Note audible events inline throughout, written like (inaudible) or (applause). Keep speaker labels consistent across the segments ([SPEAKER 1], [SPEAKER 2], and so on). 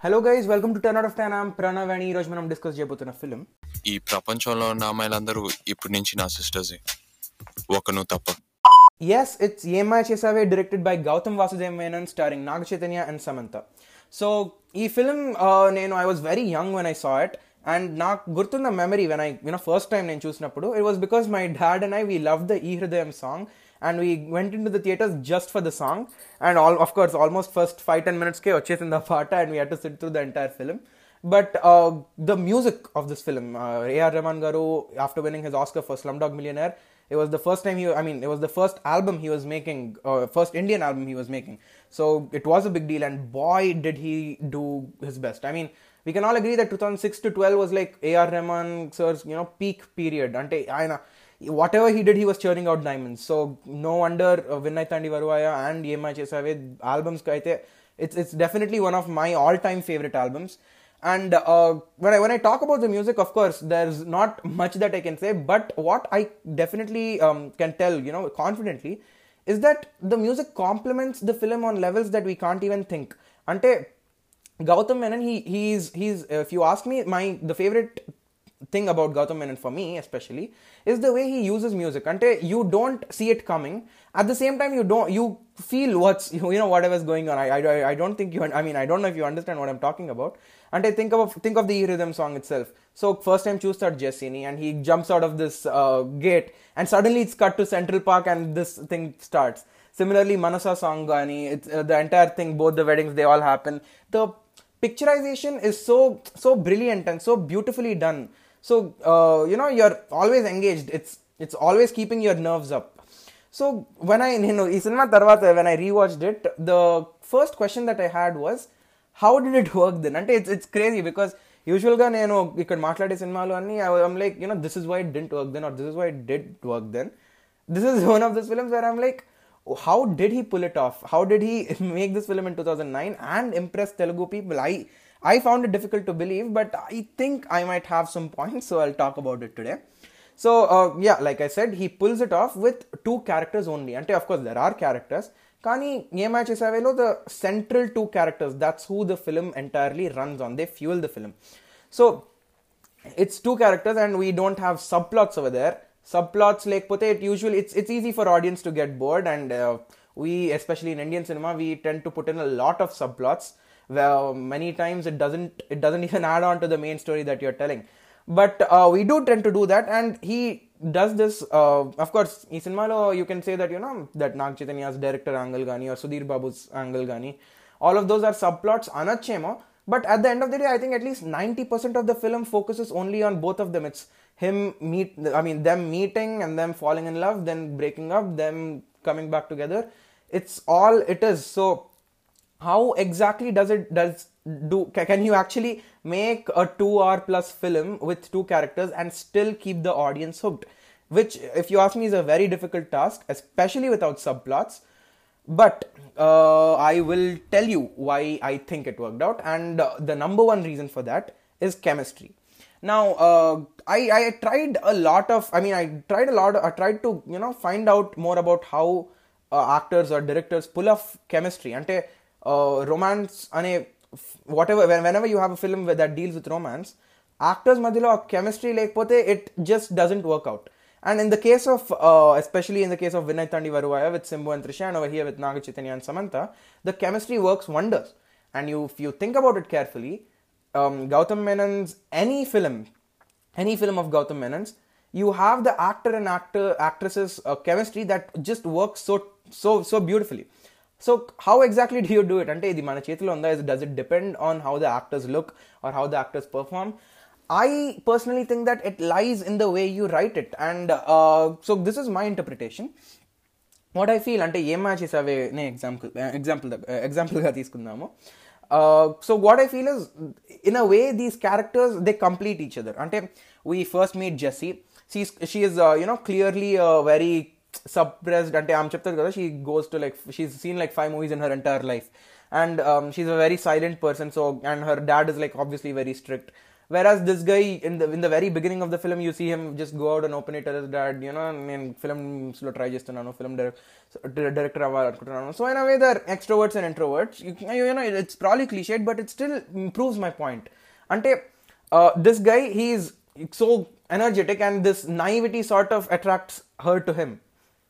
[SPEAKER 1] Hello guys welcome to ten out of ten am Pranav అని ఈ రోజు మనం డిస్కస్ చేయబోతున్న ఫిలిం
[SPEAKER 2] ఈ ప్రపంచంలో ఉన్న అమ్మాయిలందరూ ఇప్పటి నుంచి నా సిస్టర్సే ఒక నువ్వు తప్ప.
[SPEAKER 1] Yes it's Ye Maaya Chesave directed by Gautham Vasudev Menon starring Naga Chaitanya and Samantha so ఈ ఫిలిం నేను I was very young when I saw it and నాకు గుర్తున్న memory when I you know first time నేను చూసినప్పుడు it was because my dad and I we love the ఈ Hrudayam song and we went into the theatres just for the song and all of course almost first five ten మినిట్స్కే వచ్చేసింది ఆ పాట and we had to sit through the entire film But uh, the music of this film, uh, A.R. Rahman Garu, after winning his Oscar for Slumdog Millionaire, it was the first time he, I mean, it was the first album he was making, uh, first Indian album he was making. So it was a big deal, and boy, did he do his best. I mean, we can all agree that 2006 to 12 was like A.R. Rahman sir's, you know, peak period. Ante, ఆయన whatever he did, he was churning out diamonds. So no wonder uh, Vinnaithaandi Varuvaayaa and Ye Maaya Chesave albums kaite, it's it's definitely one of my all-time favorite albums. And uh, when I when I talk about the music, of course, there's not much that I can say. But what I definitely um, can tell, you know, confidently, is that the music complements the film on levels that we can't even think. Ante Gautam Menon, he he's he's if you ask me, my the favorite thing about Gautam Menon for me especially is the way he uses music. Ante you don't see it coming. At the same time, you don't you feel what's (laughs) you know whatever's going on. I I, I don't think you I mean I don't know if you understand what I'm talking about. And I think of think of the rhythm song itself. So first time choose that Jessini and he jumps out of this uh, gate and suddenly it's cut to Central Park and this thing starts. Similarly, Manasa song gani, it's uh, the entire thing, both the weddings, they all happen. The picturization is so so brilliant and so beautifully done So uh, you know you're always engaged. It's it's always keeping your nerves up. So when I you know ఈ cinema తర్వాత when I rewatched it, the first question that I had was how did it work then అంటే it's it's crazy because యూజువల్గా నేను ఇక్కడ మాట్లాడే సినిమాలు అన్ని I'm like you know this is why didn't work then or this is why did work then this is one of this films where I'm like how did he pull it off how did he make this film in two thousand nine and impress Telugu people I I found it difficult to believe but I think I might have some points so I'll talk about it today so yeah like I said he pulls it of with two characters only అంటే of course there or characters కానీ ఏమై చేసావేలో the central two characters that's who the film entirely runs on they fuel the film so it's two characters and we don't have sub plots over there sub plots లేకపోతే it usual it's it's easy for audience to get bored and we especially in Indian cinema we tend to put in a lot of sub plots well, many times it doesn't it doesn't (laughs) even add on to the main story that you're telling. But uh, we do tend to do that and he does this uh, of course ee cinema you can say that you know that Nag Chaitanya's director angle gani or Sudhir Babu's angle gani all of those are subplots anachemo but at the end of the day i think at least 90% of the film focuses only on both of them. It's him meet i mean them meeting and them falling in love then breaking up them coming back together. It's all it is. So how exactly does it does do can you actually make a two hour plus film with two characters and still keep the audience hooked? Which if you ask me is a very difficult task especially without subplots. But uh, i will tell you why i think it worked out. And uh, the number one reason for that is chemistry. Now uh, I, I tried a lot of i mean i tried a lot i tried to you know find out more about how uh, actors or directors pull off chemistry. Ante romance ane whatever whenever you have a film that deals with romance actors madhilo chemistry lekapothe it just doesn't work out. And in the case of uh, especially in the case of vinnaithaandi varuvaayaa with simbu and trisha and over here with naga chaitanya and samantha the chemistry works wonders. And if you think about it carefully um, menon's any film any film of gautam menon's you have the actor and actor actresses uh, chemistry that just works so so so beautifully so how exactly do you do it అంటే ఇది మన చేతిలో ఉందా? Is does it depend on how the actors look or how the actors perform I personally think that it lies in the way you write it and so this is my interpretation what I feel అంటే ఏం మ్యాచెస్ అవే నే example example ఎగ్జాంపుల్గా తీసుకుందాము. So what I feel is in a way these characters they complete each other అంటే we first meet Jessie she is you know clearly very suppressed అంటే ఆమె చెప్తారు కదా she goes to like she's scene like five movies in her entire life and she a very silent person so and her dad is like obviously very strict whereas this guy in the in the very beginning of the film you see him just go out and open it tell his dad you know నేను films లో try చేస్తున్నాను film director అవ్వాలనుకుంటున్నాను so in away there extroverts and introverts you know it's probably clichéd but it still improves my point అంటే this guy he's so energetic and this నైవిటీ sort of attracts her to him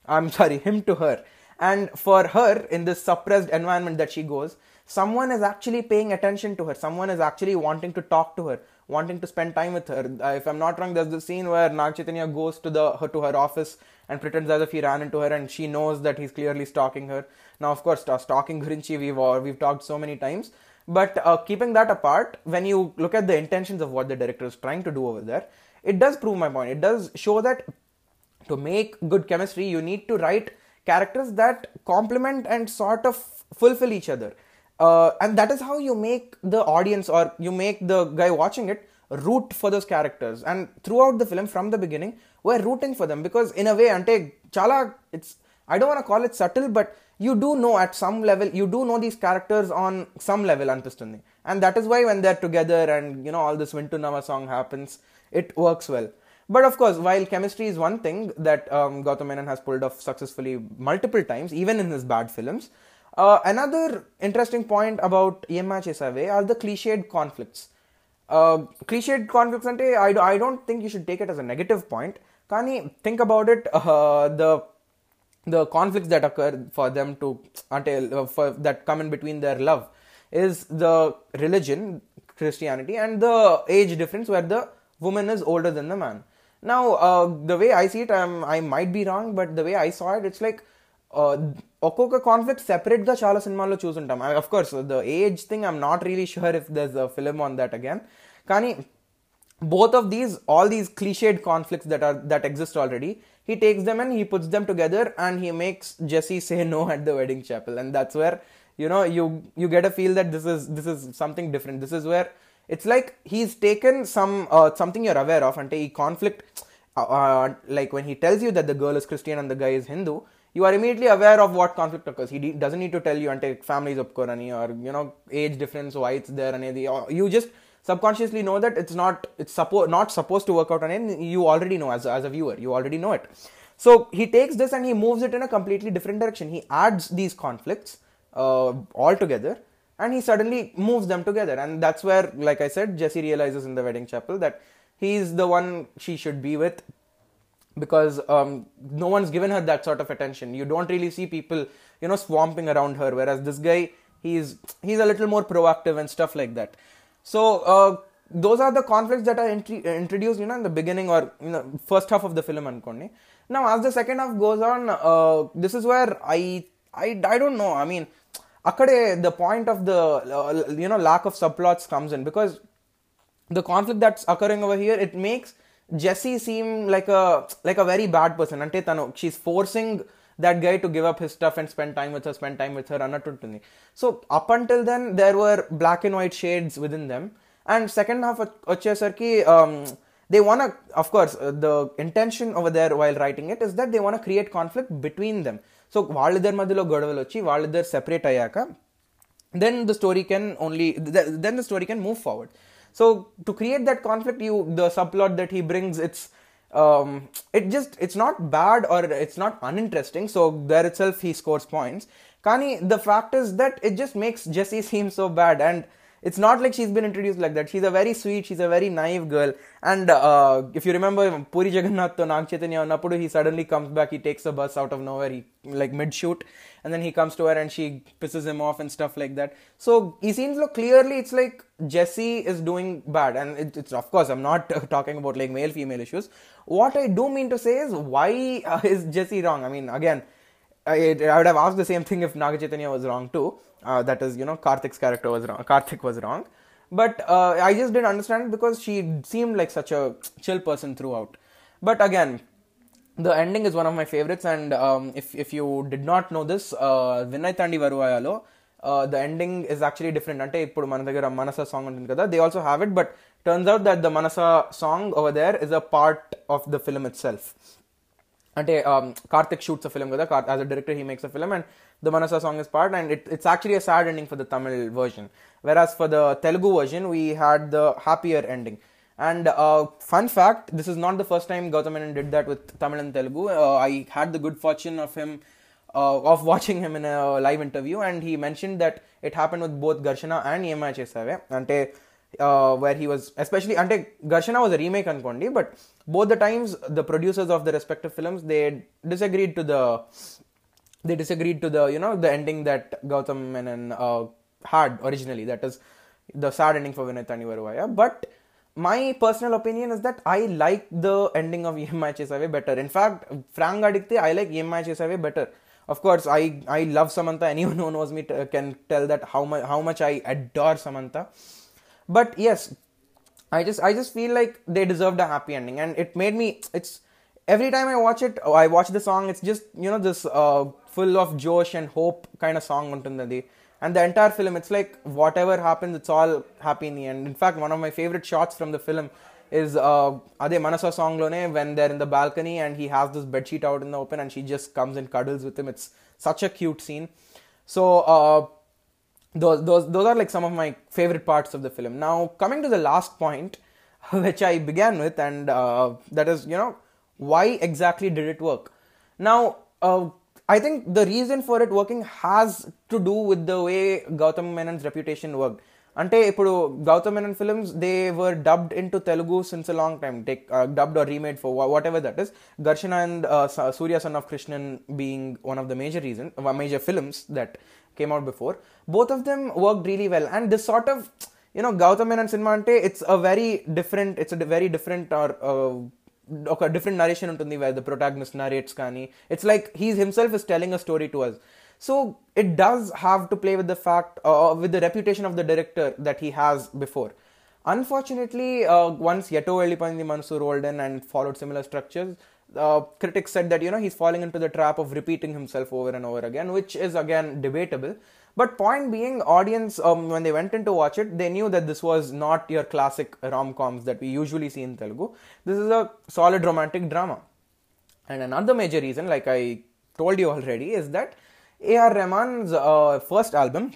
[SPEAKER 1] I'm sorry, him to her. And for her, in this suppressed environment that she goes, someone is actually paying attention to her. Someone is actually wanting to talk to her, wanting to spend time with her. Uh, if I'm not wrong, there's the scene where Nag Chaitanya goes to the her, to her office and pretends as if he ran into her, and she knows that he's clearly stalking her. Now, of course, stalking Gurinchi, we've we've talked so many times. But uh, keeping that apart, when you look at the intentions of what the director is trying to do over there, it does prove my point. It does show that to make good chemistry, you need to write characters that complement and sort of fulfill each other. Uh, and that is how you make the audience or you make the guy watching it root for those characters. And throughout the film, from the beginning, we're rooting for them because, in a way, ante chala, it's I don't want to call it subtle, but you do know at some level, you do know these characters on some level, anpistundi. And that is why when they're together and you know all this Vintunnava song happens, it works well. But of course, while chemistry is one thing that um, Gautam Menon has pulled off successfully multiple times, even in his bad films, uh, another interesting point about Chesave are the cliched conflicts. Uh, cliched conflicts, ante, I, I don't think you should take it as a negative point. Kani, think about it, uh, the the conflicts that occur for them to until uh, for that come in between their love is the religion christianity and the age difference where the woman is older than the man now uh, the way i see it um, i might be wrong but the way i saw it it's like uh, ఒక్కొక్క conflict separate గా చాలా సినిమాల్లో చూసుంటాం of course the age thing I'm not really sure if దర్స్ a film on that again కానీ both of these all these cliched conflicts that are that exist already he takes them and he puts them together and he makes jesse say no at the wedding chapel and that's where you know you you get a feel that this is this is something different this is where it's like he's taken some uh, something you're aware of and a conflict uh, uh, like when he tells you that the girl is christian and the guy is hindu you are immediately aware of what conflict occurs. He doesn't need to tell you until families of oppkorani or you know age difference why it's there and you just subconsciously know that it's not it's suppo- not supposed to work out and you already know as a, as a viewer. You already know it. So he takes this and he moves it in a completely different direction. He adds these conflicts all together and he suddenly moves them together and that's where like i said jesse realizes in the wedding chapel that he's the one she should be with because um, no one's given her that sort of attention. You don't really see people, you know, swamping around her. Whereas this guy, he's he's a little more proactive and stuff like that. So uh, those are the conflicts that are introduced, you know, in the beginning or you know, first half of the film. Ankoni. Now, as the second half goes on, uh, this is where I I I don't know. I mean, akkade the point of the uh, you know lack of subplots comes in because the conflict that's occurring over here it makes Jesse seem like a like a very bad person అంటే తను she's forcing that guy to give up his stuff and spend time with her spend time with her అన్నట్టు ఉంటుంది so up until then there were black and white shades within them and second half వచ్చేసరికి um, they want to of course uh, the intention over there while writing it is that they want to create conflict between them so వాళ్ళిద్దరి మధ్యలో గొడవలు వచ్చి వాళ్ళిద్దరు separate అయ్యాక then the story can only th- then the story can move forward so to create that conflict you the subplot that he brings it's um it just it's not bad or it's not uninteresting so there itself he scores points kani the fact is that it just makes jesse (laughs) seem so bad and it's not like she's been introduced like that. She's a very sweet she's a very naive girl. And uh, if you remember puri jagannath to nag chaitanya napudu he suddenly comes back he takes a bus out of nowhere he like mid shoot and then he comes to her and she pisses him off and stuff like that. So he seems look clearly it's like jesse is doing bad. And it, it's of course i'm not uh, (laughs) talking about like male female issues. What i do mean to say is why uh, is jesse wrong? I mean again I, I would have asked the same thing if Naga Chaitanya was wrong too uh, that is you know Karthik's character was wrong. Karthik was wrong, but uh, I just didn't understand because she seemed like such a chill person throughout. But again, the ending is one of my favorites, and um, if if you did not know this, uh, Vinnaithaandi Varuvaayaalo. Uh, the ending is actually different. అంటే ఇప్పుడు మన దగ్గర మనస song ఉంటుంది కదా they also have it but turns out that the Manasa song over there is a part of the a it um, as a director, he makes a film, as the Manasa song is part, and it, it's actually a sad ending for the Tamil version. Whereas for the Telugu version, we had the happier ending. And uh, fun fact, this is not the first time Gautam Menon did that with Tamil and Telugu. Uh, I had the good fortune of him uh, of (laughs) watching him in a live interview, and he mentioned that it happened with both Gharshana and Yema Ante uh, where he was especially ante Gharshana was a remake Kondi, but both the times the producers of the respective films they disagreed to the they disagreed to the you know the ending that Gautam Menon uh, had originally that is the sad ending for Vinnaithaandi Varuvaayaa but my personal opinion is that I like the ending of (laughs) EMI Chesave better. In fact, Frank Adikte, I like EMI Chesave better. Of course, I, I love Samantha. (laughs) Anyone who knows me t- can tell that how much how much I adore Samantha. But yes, I just I just feel like they deserved a happy ending, and it made me. It's every time I watch it, I watch the song. It's just you know this uh, full of josh and hope kind of song the entire film, it's like whatever happens, it's all happy in the end. In fact, one of my favorite shots from the film is uh, Ade Manasa song lone when they're in the balcony and he has this bedsheet out in the open and she just comes and cuddles with him. It's such a cute scene. So uh, those those those are like some of my favorite parts of the film. Now coming to the last point, (laughs) which I began with, and uh, that is you know why exactly did it work? Now uh, I think the reason for it working has to do with the way Gautam Menon's reputation worked. అంటే ఇప్పుడు Gautham Menon films they were dubbed in to Telugu since a long time take dubbed or remade for whatever that is Gharshana and Surya son of Krishnan being one of the major reason major films that came out before both of them worked really well and this sort of you know Gautam Menon cinema ante it's a very different it's a very different or uh, ఒక different narration ఉంటుంది where the protagonist narrates కానీ it's like he's himself is telling a story to us so it does have to play with the fact with the reputation of the director that he has before unfortunately once ఎటో వెళ్ళిపోయింది మనసు rolled in and followed similar structures uh, critics said that you know he's falling into the trap of repeating himself over and over again, which is again debatable. But point being, audience um, when they went in to watch it, they knew that this was not your classic rom coms that we usually see in Telugu. This is a solid romantic drama. And another major reason, like I told you already, is that A.R. Rahman's uh, first album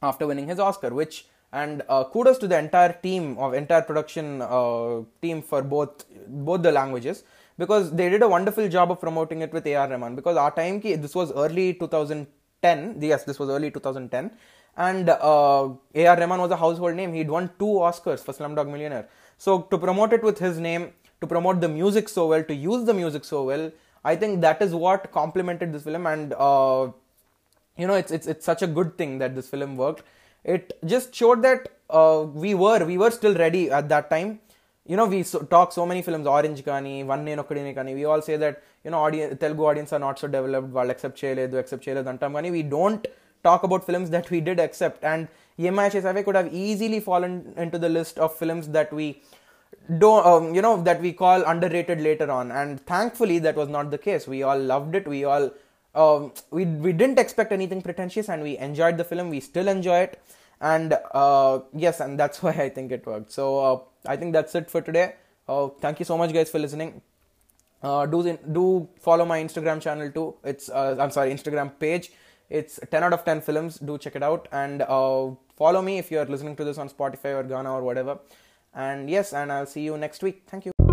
[SPEAKER 1] after winning his Oscar, which and uh, kudos to the entire team of entire production uh, team for both both the languages. Because they did a wonderful job of promoting it with AR Rahman. Because our time ki, this was early 2010 yes this was early 2010 and uh, AR Rahman was a household name. He'd won two Oscars for Slumdog Millionaire. So to promote it with his name to promote the music so well to use the music so well I think that is what complemented this film. And uh, you know it's it's it's such a good thing that this film worked it just showed that uh, we were we were still ready at that time you know we so, talk so many films orange kani one నేను ఒక్కడినే కానీ we all say that you know audience telugu audience are not so developed వాళ్ళు accept చేయలేదు accept చేయలేదు అంటాం కానీ we don't talk about films that we did accept and EMI Chesave could have easily fallen into the list of films that we don't um, you know that we call underrated later on and thankfully that was not the case we all loved it we all um, we we didn't expect anything pretentious and we enjoyed the film. We still enjoy it. And uh, yes and that's (laughs) why i think it worked. So uh, i think that's it for today. Uh, thank you so much guys for listening. Uh, do do follow my instagram channel too. It's uh, i'm sorry instagram page. It's 10 out of 10 films. Do check it out. And uh, follow me if you're listening to this on spotify or gaana or whatever. And yes and i'll see you next week. Thank you